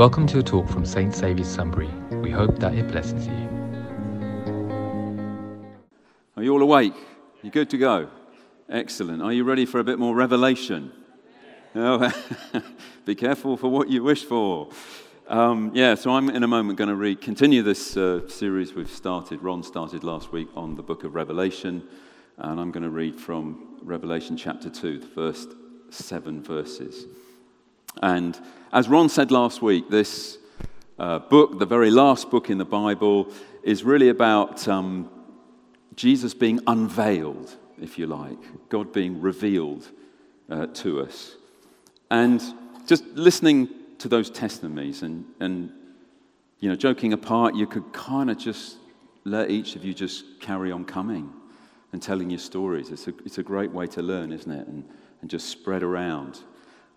Welcome to a talk from St. Saviour's Sunbury. We hope that it blesses you. Are you all awake? You good to go? Excellent. Are you ready for a bit more revelation? Oh, be careful for what you wish for. Um, yeah, so I'm in a moment going to read, continue this uh, series we've started. Ron started last week on the book of Revelation, and I'm going to read from Revelation chapter 2, the first seven verses. And as Ron said last week, this uh, book, the very last book in the Bible, is really about um, Jesus being unveiled, if you like, God being revealed uh, to us. And just listening to those testimonies and, and you know, joking apart, you could kind of just let each of you just carry on coming and telling your stories. It's a, it's a great way to learn, isn't it? And, and just spread around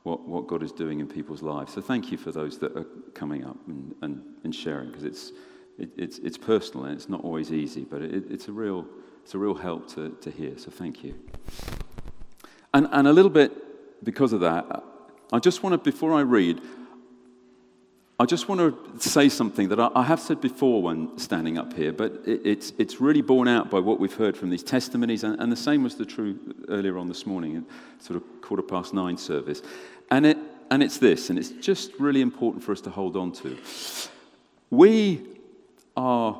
what, what God is doing in people's lives. So thank you for those that are coming up and, and, and sharing, because it's, it, it's, it's personal and it's not always easy, but it, it's, a real, it's a real help to, to hear. So thank you. And, and a little bit because of that, I just want to, before I read, I just want to say something that I, have said before when standing up here, but it, it's, it's really borne out by what we've heard from these testimonies, and, and the same was the true earlier on this morning, sort of quarter past nine service. And, it, and it's this, and it's just really important for us to hold on to. We are,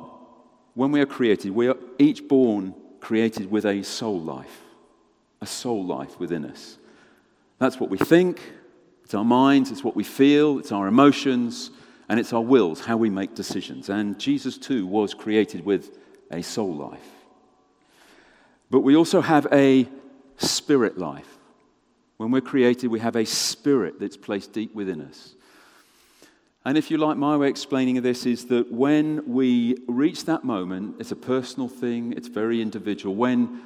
when we are created, we are each born created with a soul life, a soul life within us. That's what we think, it's our minds, it's what we feel, it's our emotions, and it's our wills, how we make decisions. And Jesus too was created with a soul life. But we also have a spirit life. When we're created, we have a spirit that's placed deep within us. And if you like, my way of explaining this is that when we reach that moment, it's a personal thing, it's very individual. When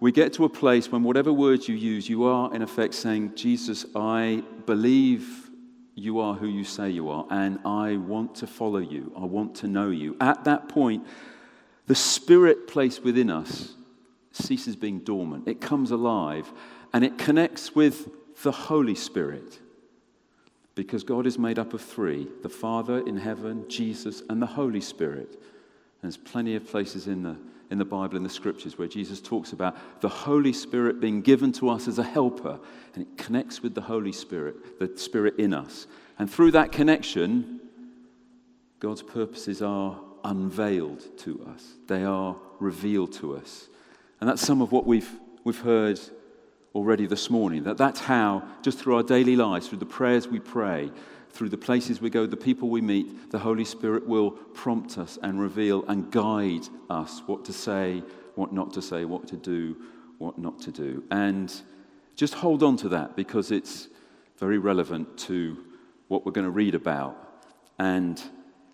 we get to a place when whatever words you use, you are in effect saying, Jesus, I believe you are who you say you are, and I want to follow you. I want to know you. At that point, the spirit placed within us ceases being dormant, it comes alive and it connects with the Holy Spirit. Because God is made up of three the Father in heaven, Jesus, and the Holy Spirit. And there's plenty of places in the, in the Bible, in the scriptures, where Jesus talks about the Holy Spirit being given to us as a helper, and it connects with the Holy Spirit, the Spirit in us. And through that connection, God's purposes are unveiled to us, they are revealed to us. And that's some of what we've, we've heard already this morning. That that's how, just through our daily lives, through the prayers we pray, through the places we go, the people we meet, the Holy Spirit will prompt us and reveal and guide us what to say, what not to say, what to do, what not to do. And just hold on to that because it's very relevant to what we're going to read about and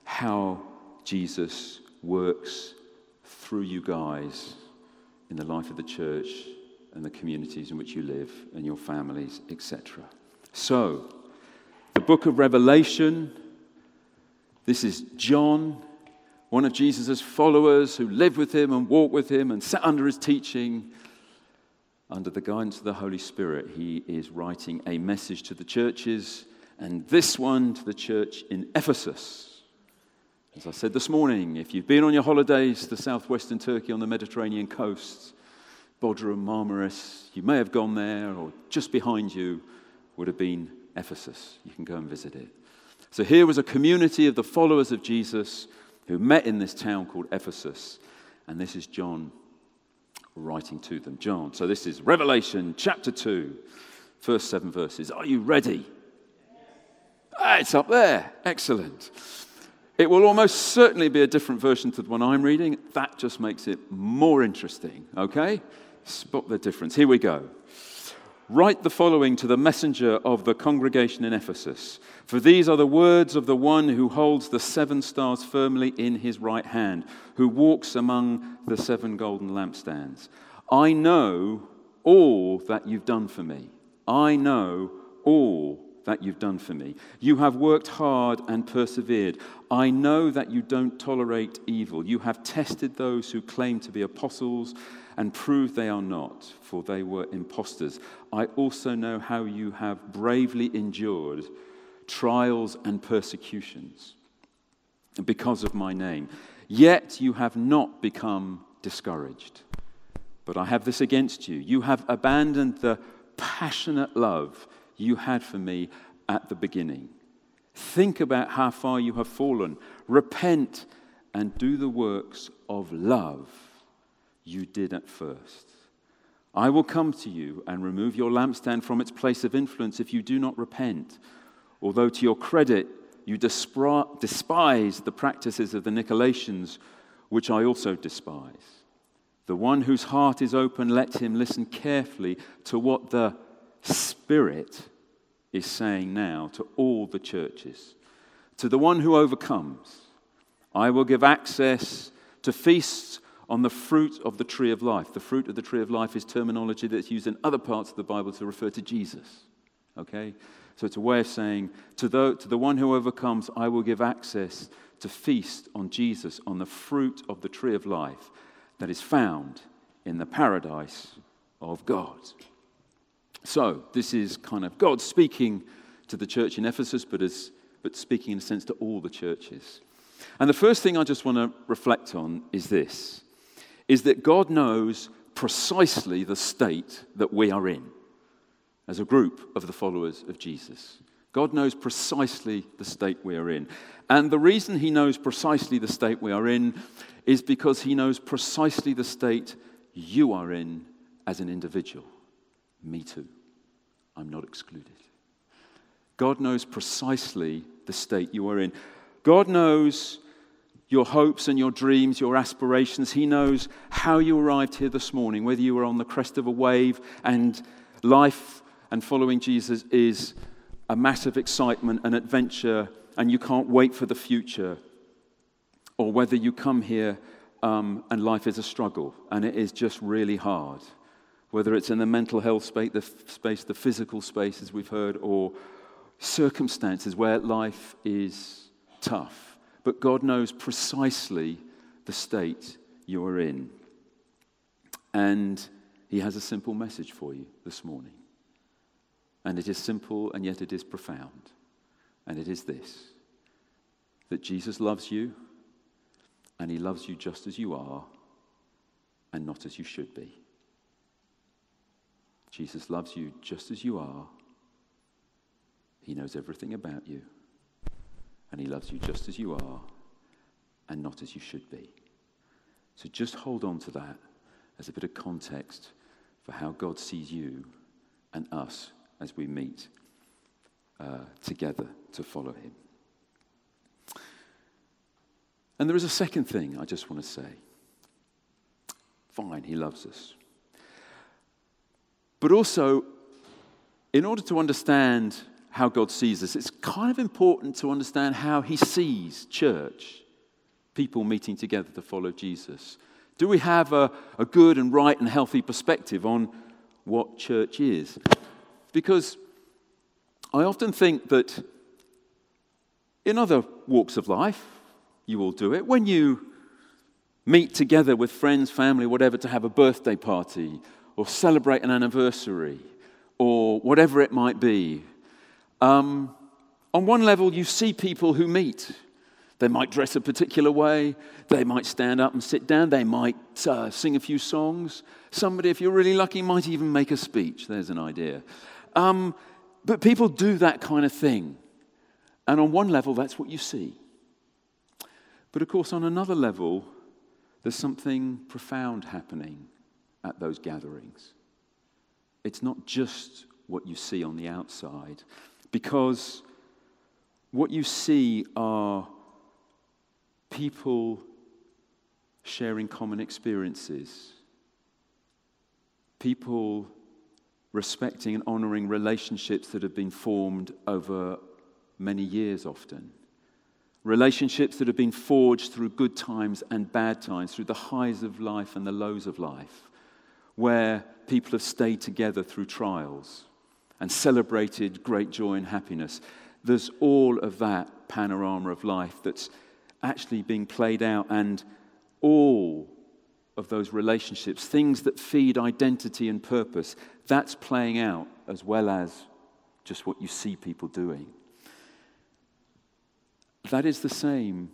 how Jesus works through you guys in the life of the church and the communities in which you live and your families, etc. So, the book of Revelation, this is John, one of Jesus' followers who lived with him and walked with him and sat under his teaching. Under the guidance of the Holy Spirit, he is writing a message to the churches, and this one to the church in Ephesus. As I said this morning, if you've been on your holidays to southwestern Turkey on the Mediterranean coast, Bodrum, Marmaris. You may have gone there, or just behind you would have been Ephesus. You can go and visit it. So here was a community of the followers of Jesus who met in this town called Ephesus. And this is John writing to them. John. So this is Revelation chapter 2, first seven verses. Are you ready? Ah, it's up there. Excellent. It will almost certainly be a different version to the one I'm reading. That just makes it more interesting, okay? Spot the difference. Here we go. Write the following to the messenger of the congregation in Ephesus. For these are the words of the one who holds the seven stars firmly in his right hand, who walks among the seven golden lampstands. I know all that you've done for me. I know all that you've done for me. You have worked hard and persevered. I know that you don't tolerate evil. You have tested those who claim to be apostles and prove they are not, for they were impostors. I also know how you have bravely endured trials and persecutions because of my name. Yet you have not become discouraged. But I have this against you. You have abandoned the passionate love you had for me at the beginning. Think about how far you have fallen. Repent and do the works of love you did at first. I will come to you and remove your lampstand from its place of influence if you do not repent. Although to your credit, you despise the practices of the Nicolaitans, which I also despise. The one whose heart is open, let him listen carefully to what the Spirit is saying now to all the churches. To the one who overcomes, I will give access to feasts on the fruit of the tree of life. The fruit of the tree of life is terminology that's used in other parts of the Bible to refer to Jesus. Okay? So it's a way of saying, to the, to the one who overcomes, I will give access to feast on Jesus, on the fruit of the tree of life that is found in the paradise of God. So, this is kind of God speaking to the church in Ephesus, but, as, but speaking in a sense to all the churches. And the first thing I just want to reflect on is this is that God knows precisely the state that we are in as a group of the followers of Jesus. God knows precisely the state we are in. And the reason He knows precisely the state we are in is because He knows precisely the state you are in as an individual. Me too. I'm not excluded. God knows precisely the state you are in. God knows your hopes and your dreams, your aspirations. He knows how you arrived here this morning, whether you were on the crest of a wave and life and following Jesus is a massive excitement and adventure and you can't wait for the future, or whether you come here um, and life is a struggle and it is just really hard whether it's in the mental health space, the space, the physical space, as we've heard, or circumstances where life is tough. But God knows precisely the state you are in. And He has a simple message for you this morning. And it is simple, and yet it is profound. And it is this that Jesus loves you, and He loves you just as you are, and not as you should be. Jesus loves you just as you are. He knows everything about you. And He loves you just as you are and not as you should be. So just hold on to that as a bit of context for how God sees you and us as we meet uh, together to follow Him. And there is a second thing I just want to say. Fine, He loves us. But also, in order to understand how God sees us, it's kind of important to understand how He sees church, people meeting together to follow Jesus. Do we have a, a good and right and healthy perspective on what church is? Because I often think that in other walks of life, you all do it. When you meet together with friends, family, whatever, to have a birthday party or celebrate an anniversary or whatever it might be. Um, on one level, you see people who meet. They might dress a particular way. They might stand up and sit down. They might uh, sing a few songs. Somebody, if you're really lucky, might even make a speech. There's an idea. Um, but people do that kind of thing. And on one level, that's what you see. But of course, on another level, there's something profound happening at those gatherings. It's not just what you see on the outside, because what you see are people sharing common experiences, people respecting and honoring relationships that have been formed over many years often. Relationships that have been forged through good times and bad times, through the highs of life and the lows of life where people have stayed together through trials and celebrated great joy and happiness. There's all of that panorama of life that's actually being played out, and all of those relationships, things that feed identity and purpose, that's playing out as well as just what you see people doing. that is the same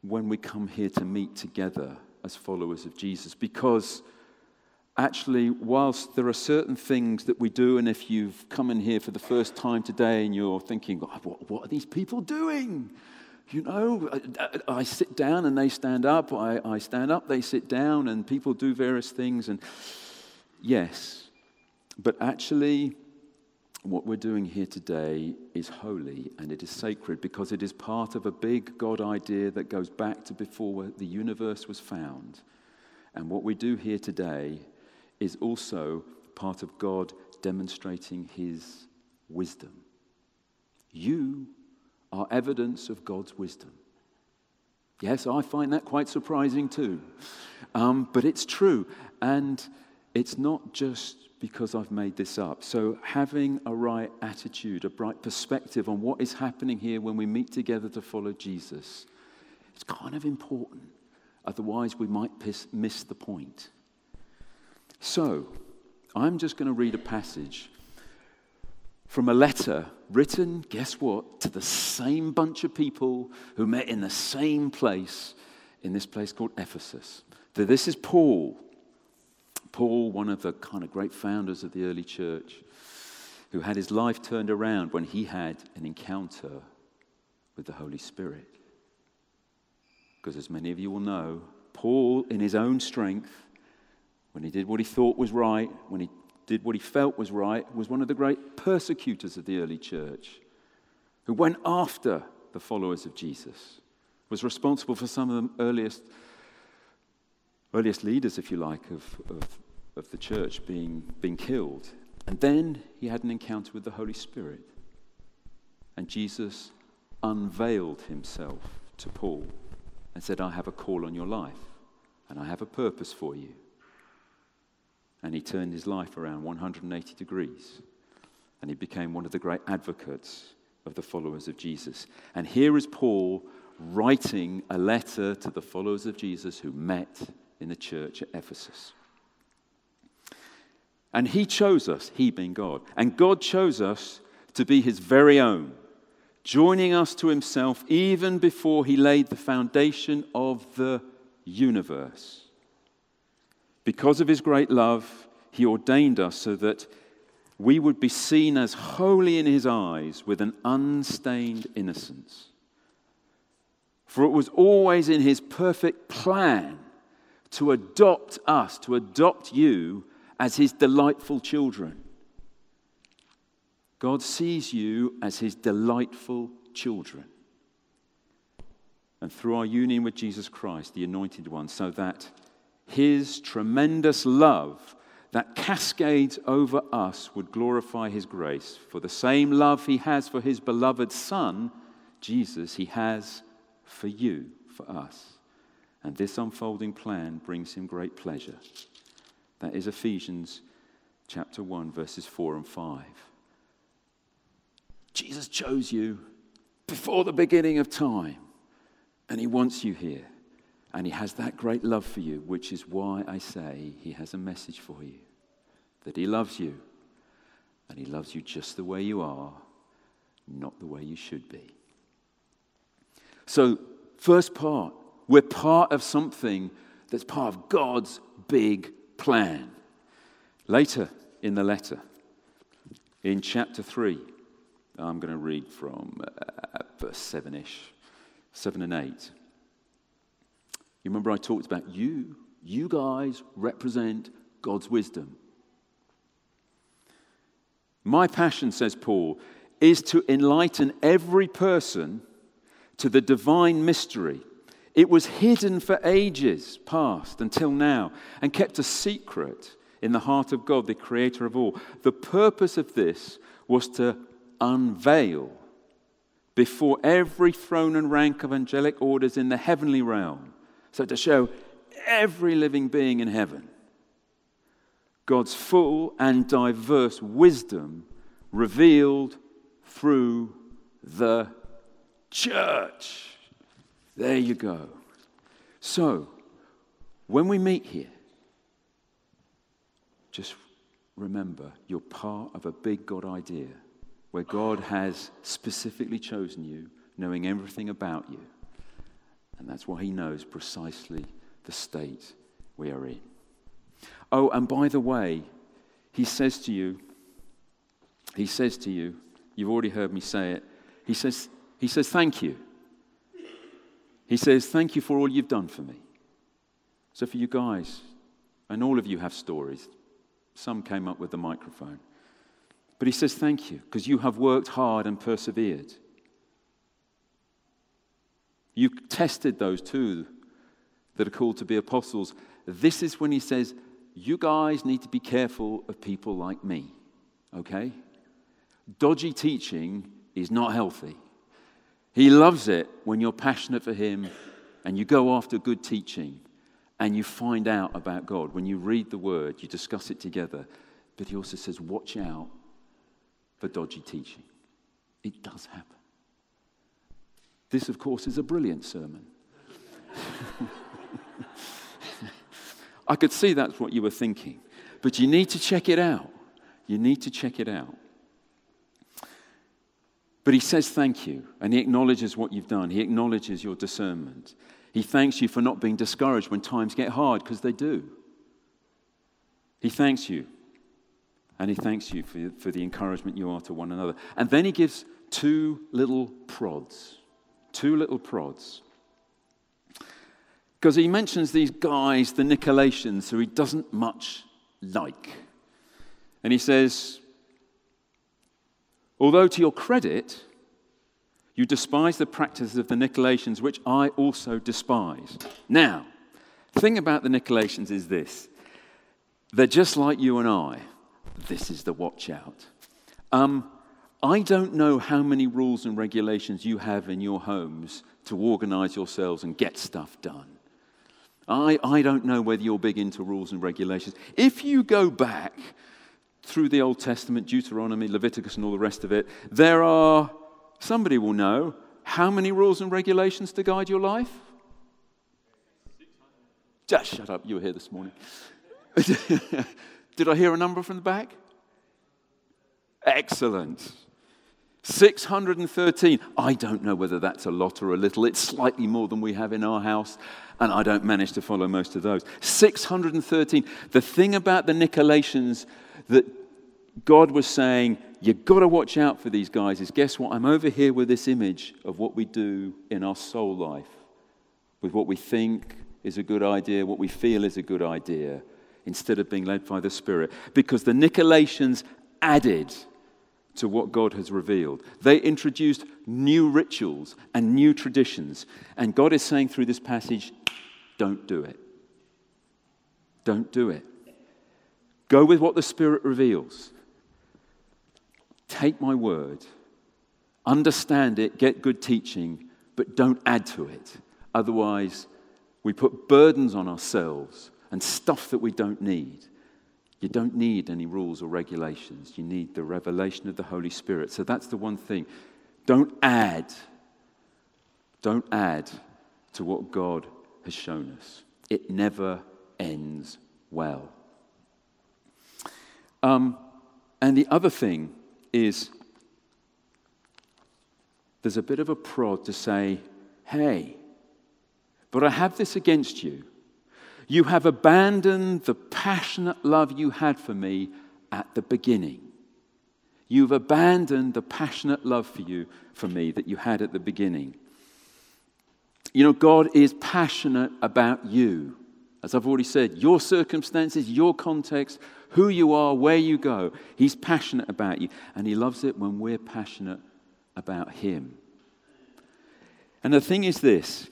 when we come here to meet together as followers of Jesus because actually, whilst there are certain things that we do, and if you've come in here for the first time today and you're thinking, what, what are these people doing? You know, I, I, sit down and they stand up. I, I stand up, they sit down, and people do various things. And yes, but actually, what we're doing here today is holy and it is sacred because it is part of a big God idea that goes back to before the universe was found. And what we do here today is also part of God demonstrating his wisdom. You are evidence of God's wisdom. Yes, I find that quite surprising too. Um, but it's true. And it's not just because I've made this up. So, having a right attitude, a bright perspective on what is happening here when we meet together to follow Jesus, it's kind of important. Otherwise, we might miss the point. So, I'm just going to read a passage from a letter written, guess what, to the same bunch of people who met in the same place in this place called Ephesus. This is Paul. Paul, one of the kind of great founders of the early church, who had his life turned around when he had an encounter with the Holy Spirit. Because, as many of you will know, Paul, in his own strength, when he did what he thought was right, when he did what he felt was right, was one of the great persecutors of the early church, who went after the followers of Jesus, was responsible for some of the earliest, earliest leaders, if you like, of, of, of the church being, being killed. And then he had an encounter with the Holy Spirit. And Jesus unveiled himself to Paul and said, I have a call on your life, and I have a purpose for you and he turned his life around 180 degrees. And he became one of the great advocates of the followers of Jesus. And here is Paul writing a letter to the followers of Jesus who met in the church at Ephesus. And he chose us, he being God. And God chose us to be his very own, joining us to himself even before he laid the foundation of the universe. Because of his great love, he ordained us so that we would be seen as holy in his eyes with an unstained innocence. For it was always in his perfect plan to adopt us, to adopt you as his delightful children. God sees you as his delightful children. And through our union with Jesus Christ, the Anointed One, so that his tremendous love that cascades over us would glorify his grace. For the same love he has for his beloved Son, Jesus, he has for you, for us. And this unfolding plan brings him great pleasure. That is Ephesians chapter 1, verses 4 and 5. Jesus chose you before the beginning of time, and he wants you here. And he has that great love for you, which is why I say he has a message for you that he loves you. And he loves you just the way you are, not the way you should be. So, first part, we're part of something that's part of God's big plan. Later in the letter, in chapter 3, I'm going to read from uh, verse 7 ish, 7 and 8. You remember I talked about you? You guys represent God's wisdom. My passion, says Paul, is to enlighten every person to the divine mystery. It was hidden for ages past until now and kept a secret in the heart of God, the creator of all. The purpose of this was to unveil before every throne and rank of angelic orders in the heavenly realm so, to show every living being in heaven God's full and diverse wisdom revealed through the church. There you go. So, when we meet here, just remember you're part of a big God idea where God has specifically chosen you, knowing everything about you. And that's why He knows precisely the state we are in. Oh, and by the way, He says to you, He says to you, you've already heard me say it, He says, he says thank you. He says, Thank you for all you've done for me. So, for you guys, and all of you have stories, some came up with the microphone. But he says, Thank you, because you have worked hard and persevered. You tested those two that are called to be apostles. This is when he says, You guys need to be careful of people like me, okay? Dodgy teaching is not healthy. He loves it when you're passionate for him and you go after good teaching and you find out about God. When you read the word, you discuss it together. But he also says, Watch out for dodgy teaching. It does happen. This, of course, is a brilliant sermon. I could see that's what you were thinking. But you need to check it out. You need to check it out. But he says thank you, and he acknowledges what you've done. He acknowledges your discernment. He thanks you for not being discouraged when times get hard, because they do. He thanks you and he thanks you for, for the encouragement you are to one another. And then he gives two little prods. Two little prods. Because he mentions these guys, the Nicolaitans, who he doesn't much like. And he says, Although to your credit, you despise the practices of the Nicolaitans, which I also despise. Now, the thing about the Nicolaitans is this they're just like you and I this is the watch out. Um, I don't know how many rules and regulations you have in your homes to organize yourselves and get stuff done. I, I don't know whether you're big into rules and regulations. If you go back through the Old Testament, Deuteronomy, Leviticus, and all the rest of it, there are, somebody will know, how many rules and regulations to guide your life? Just shut up, you were here this morning. Did I hear a number from the back? Excellent. 613. I don't know whether that's a lot or a little. It's slightly more than we have in our house, and I don't manage to follow most of those. 613. The thing about the Nicolaitans that God was saying, you've got to watch out for these guys, is guess what? I'm over here with this image of what we do in our soul life, with what we think is a good idea, what we feel is a good idea instead of being led by the Spirit. Because the Nicolaitans added to what God has revealed. They introduced new rituals and new traditions. And God is saying through this passage, don't do it. Don't do it. Go with what the Spirit reveals. Take my word, understand it, get good teaching, but don't add to it. Otherwise, we put burdens on ourselves and stuff that we don't need. You don't need any rules or regulations. You need the revelation of the Holy Spirit. So that's the one thing. Don't add. Don't add to what God has shown us. It never ends well. Um, and the other thing is there's a bit of a prod to say, hey, but I have this against you. You have abandoned the passionate love you had for me at the beginning. You've abandoned the passionate love for you for me that you had at the beginning. You know, God is passionate about you. As I've already said, your circumstances, your context, who you are, where you go. He's passionate about you. And He loves it when we're passionate about Him. And the thing is this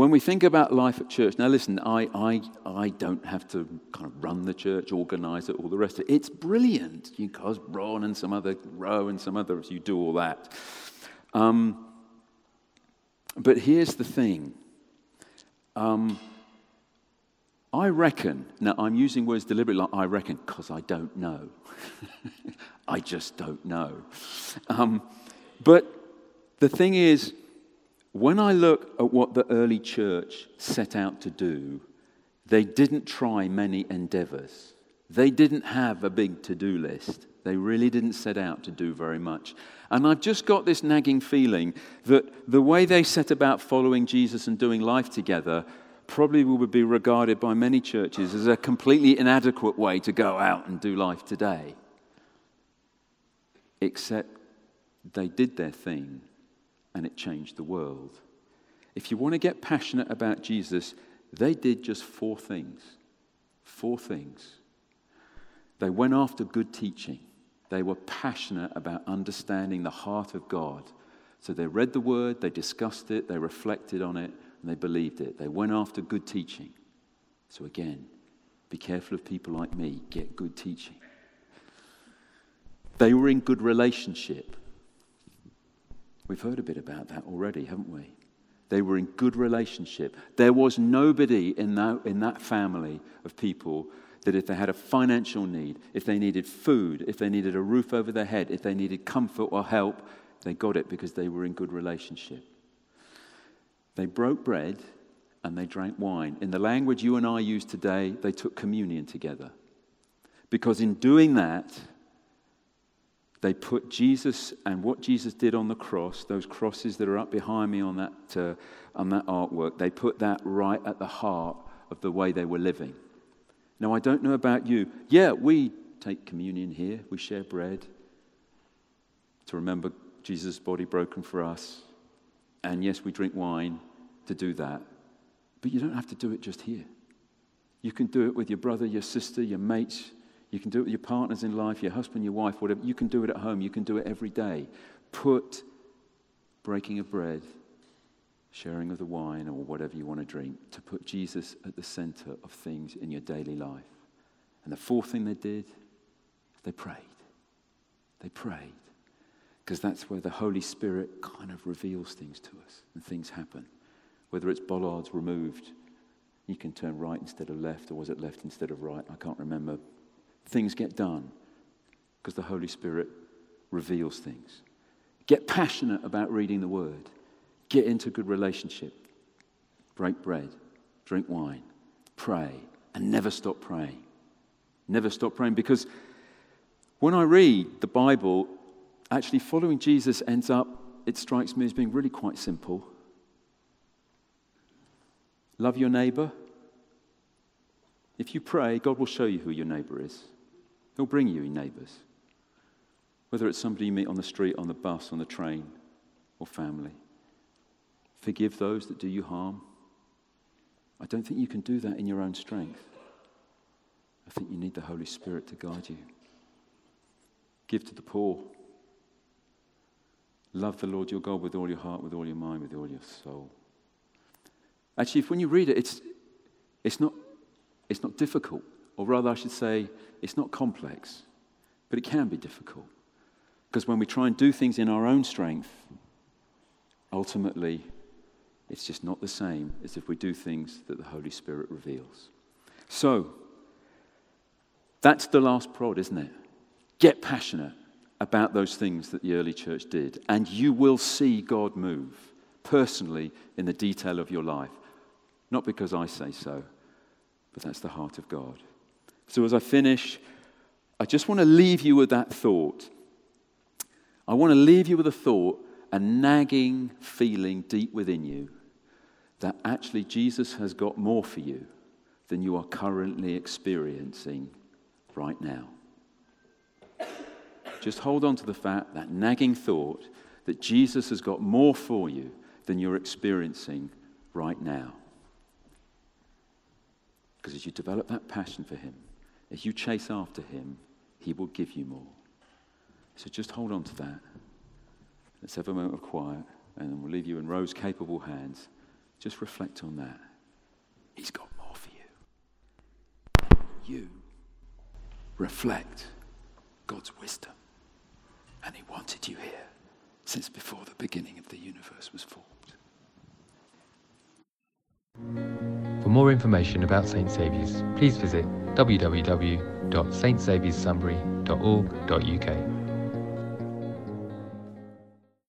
when we think about life at church, now listen, I, I, I don't have to kind of run the church, organize it, all the rest of it. It's brilliant. Guys, Ron and some other, Row and some others, you do all that. Um, but here's the thing. Um, I reckon, now I'm using words deliberately like I reckon because I don't know. I just don't know. Um, but the thing is, when I look at what the early church set out to do, they didn't try many endeavors. They didn't have a big to do list. They really didn't set out to do very much. And I've just got this nagging feeling that the way they set about following Jesus and doing life together probably would be regarded by many churches as a completely inadequate way to go out and do life today. Except they did their thing and it changed the world. If you want to get passionate about Jesus, they did just four things. Four things. They went after good teaching. They were passionate about understanding the heart of God. So they read the word, they discussed it, they reflected on it, and they believed it. They went after good teaching. So again, be careful of people like me, get good teaching. They were in good relationship. We've heard a bit about that already, haven't we? They were in good relationship. There was nobody in that, in that family of people that if they had a financial need, if they needed food, if they needed a roof over their head, if they needed comfort or help, they got it because they were in good relationship. They broke bread and they drank wine. In the language you and I use today, they took communion together. Because in doing that, they put Jesus and what Jesus did on the cross, those crosses that are up behind me on that, uh, on that artwork, they put that right at the heart of the way they were living. Now, I don't know about you. Yeah, we take communion here, we share bread to remember Jesus' body broken for us. And yes, we drink wine to do that. But you don't have to do it just here. You can do it with your brother, your sister, your mates. You can do it with your partners in life, your husband, your wife, whatever. You can do it at home. You can do it every day. Put breaking of bread, sharing of the wine, or whatever you want to drink, to put Jesus at the center of things in your daily life. And the fourth thing they did, they prayed. They prayed because that's where the Holy Spirit kind of reveals things to us and things happen. Whether it's bollards removed, you can turn right instead of left, or was it left instead of right? I can't remember. Things get done because the Holy Spirit reveals things. Get passionate about reading the Word. Get into good relationship. Break bread. Drink wine. Pray. And never stop praying. Never stop praying because when I read the Bible, actually following Jesus ends up, it strikes me as being really quite simple. Love your neighbor. If you pray, God will show you who your neighbor is. He'll bring you in neighbors. Whether it's somebody you meet on the street, on the bus, on the train, or family. Forgive those that do you harm. I don't think you can do that in your own strength. I think you need the Holy Spirit to guide you. Give to the poor. Love the Lord your God with all your heart, with all your mind, with all your soul. Actually, if when you read it, it's, it's, not, it's not difficult, or rather, I should say, it's not complex, but it can be difficult. Because when we try and do things in our own strength, ultimately, it's just not the same as if we do things that the Holy Spirit reveals. So, that's the last prod, isn't it? Get passionate about those things that the early church did, and you will see God move personally in the detail of your life. Not because I say so, but that's the heart of God. So as I finish, I just want to leave you with that thought. I want to leave you with a thought, a nagging feeling deep within you that actually Jesus has got more for you than you are currently experiencing right now. Just hold on to the fact, that nagging thought, that Jesus has got more for you than you're experiencing right now. Because as you develop that passion for Him, as you chase after Him, He will give you more. So just hold on to that. Let's have a moment of quiet, and then we'll leave you in Rose's capable hands. Just reflect on that. He's got more for you. You reflect God's wisdom. And He wanted you here since before the beginning of the universe was formed. For more information about St. Saviour's, please visit www.stsaviourssunbury.org.uk.